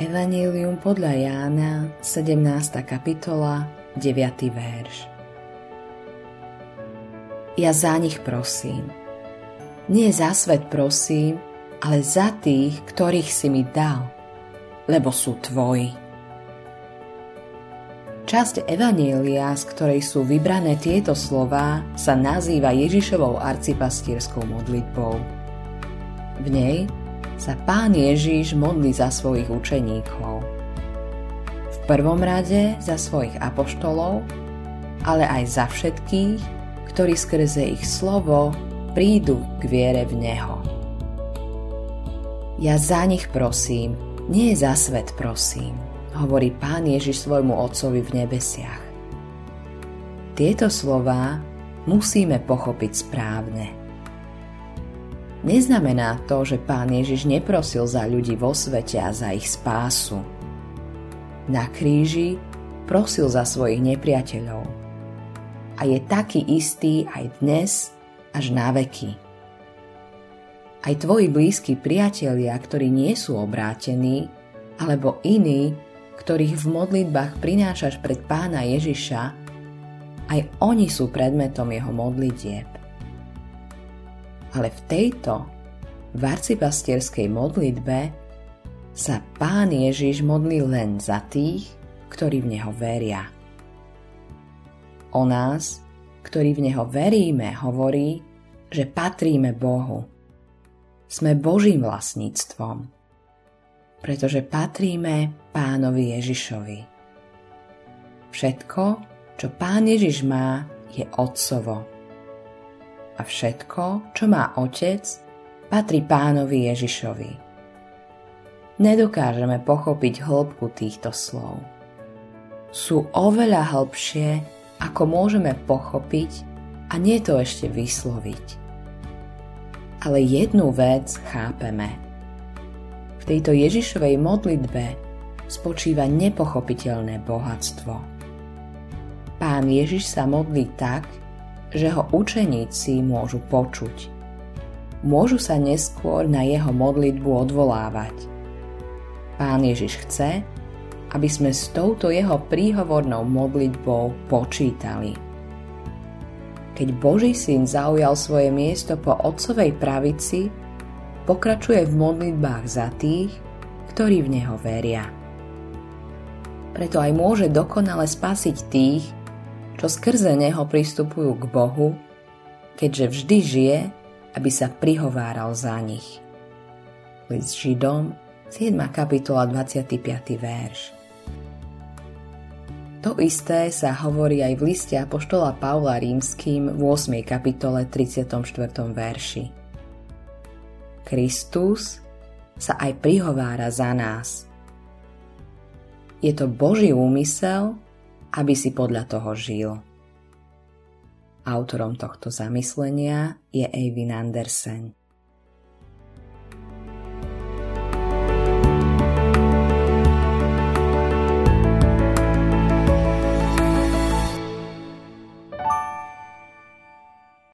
Evangelium podľa Jána, 17. kapitola, 9. verš. Ja za nich prosím. Nie za svet prosím, ale za tých, ktorých si mi dal, lebo sú tvoji. Časť Evanielia, z ktorej sú vybrané tieto slová, sa nazýva Ježišovou arcipastierskou modlitbou. V nej sa pán Ježiš modlí za svojich učeníkov. V prvom rade za svojich apoštolov, ale aj za všetkých, ktorí skrze ich slovo prídu k viere v Neho. Ja za nich prosím, nie za svet prosím hovorí Pán Ježiš svojmu Otcovi v nebesiach. Tieto slová musíme pochopiť správne. Neznamená to, že Pán Ježiš neprosil za ľudí vo svete a za ich spásu. Na kríži prosil za svojich nepriateľov. A je taký istý aj dnes až na veky. Aj tvoji blízki priatelia, ktorí nie sú obrátení, alebo iní, ktorých v modlitbách prinášaš pred pána Ježiša, aj oni sú predmetom jeho modlitieb. Ale v tejto, v arcipastierskej modlitbe, sa pán Ježiš modlí len za tých, ktorí v neho veria. O nás, ktorí v neho veríme, hovorí, že patríme Bohu. Sme Božím vlastníctvom pretože patríme pánovi Ježišovi. Všetko, čo pán Ježiš má, je otcovo. A všetko, čo má otec, patrí pánovi Ježišovi. Nedokážeme pochopiť hĺbku týchto slov. Sú oveľa hĺbšie, ako môžeme pochopiť a nie to ešte vysloviť. Ale jednu vec chápeme – v tejto Ježišovej modlitbe spočíva nepochopiteľné bohatstvo. Pán Ježiš sa modlí tak, že ho učeníci môžu počuť. Môžu sa neskôr na jeho modlitbu odvolávať. Pán Ježiš chce, aby sme s touto jeho príhovornou modlitbou počítali. Keď Boží syn zaujal svoje miesto po otcovej pravici, pokračuje v modlitbách za tých, ktorí v Neho veria. Preto aj môže dokonale spasiť tých, čo skrze Neho pristupujú k Bohu, keďže vždy žije, aby sa prihováral za nich. List Židom, 7. kapitola, 25. verš. To isté sa hovorí aj v liste Apoštola Pavla Rímským v 8. kapitole 34. verši. Kristus sa aj prihovára za nás. Je to Boží úmysel, aby si podľa toho žil. Autorom tohto zamyslenia je Eivin Andersen.